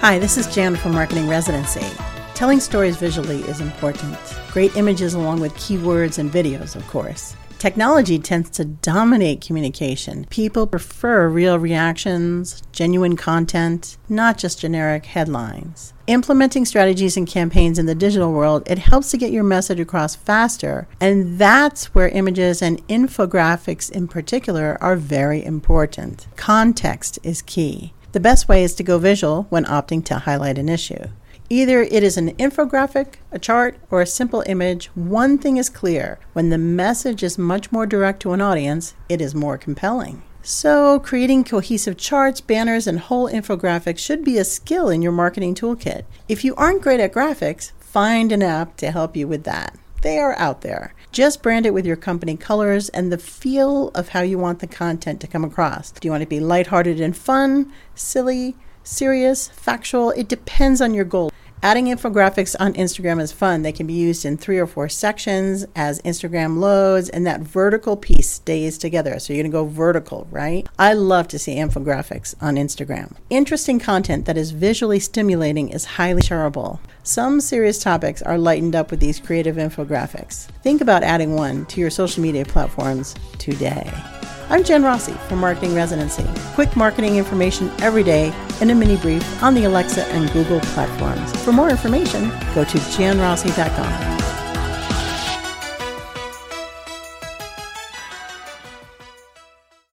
Hi, this is Jan from Marketing Residency. Telling stories visually is important. Great images along with keywords and videos, of course. Technology tends to dominate communication. People prefer real reactions, genuine content, not just generic headlines. Implementing strategies and campaigns in the digital world, it helps to get your message across faster, and that's where images and infographics in particular are very important. Context is key. The best way is to go visual when opting to highlight an issue. Either it is an infographic, a chart, or a simple image, one thing is clear. When the message is much more direct to an audience, it is more compelling. So, creating cohesive charts, banners, and whole infographics should be a skill in your marketing toolkit. If you aren't great at graphics, find an app to help you with that. They are out there. Just brand it with your company colors and the feel of how you want the content to come across. Do you want it to be lighthearted and fun, silly, serious, factual? It depends on your goal. Adding infographics on Instagram is fun. They can be used in three or four sections as Instagram loads, and that vertical piece stays together. So you're going to go vertical, right? I love to see infographics on Instagram. Interesting content that is visually stimulating is highly shareable. Some serious topics are lightened up with these creative infographics. Think about adding one to your social media platforms today. I'm Jen Rossi from Marketing Residency. Quick marketing information every day in a mini brief on the Alexa and Google platforms. For more information, go to janrossi.com.